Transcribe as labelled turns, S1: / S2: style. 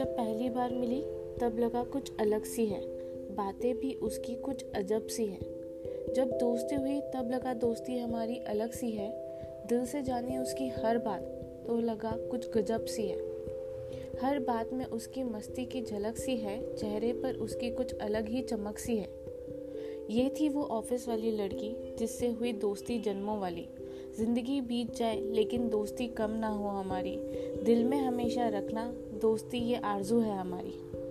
S1: बार मिली, तब लगा कुछ अलग सी है। बातें भी उसकी कुछ अजब सी हैं। जब दोस्ती हुई, तब लगा दोस्ती हमारी अलग सी है। दिल से जानी उसकी हर बात तो लगा कुछ गजब सी है। हर बात में उसकी मस्ती की झलक सी है, चेहरे पर उसकी कुछ अलग ही चमक सी है। ये थी वो ऑफ़िस वाली लड़की, जिससे हुई दोस्ती जन्मों वाली। ज़िंदगी बीत जाए, लेकिन दोस्ती कम ना हो हमारी। दिल में हमेशा रखना, दोस्ती ये आरज़ू है हमारी।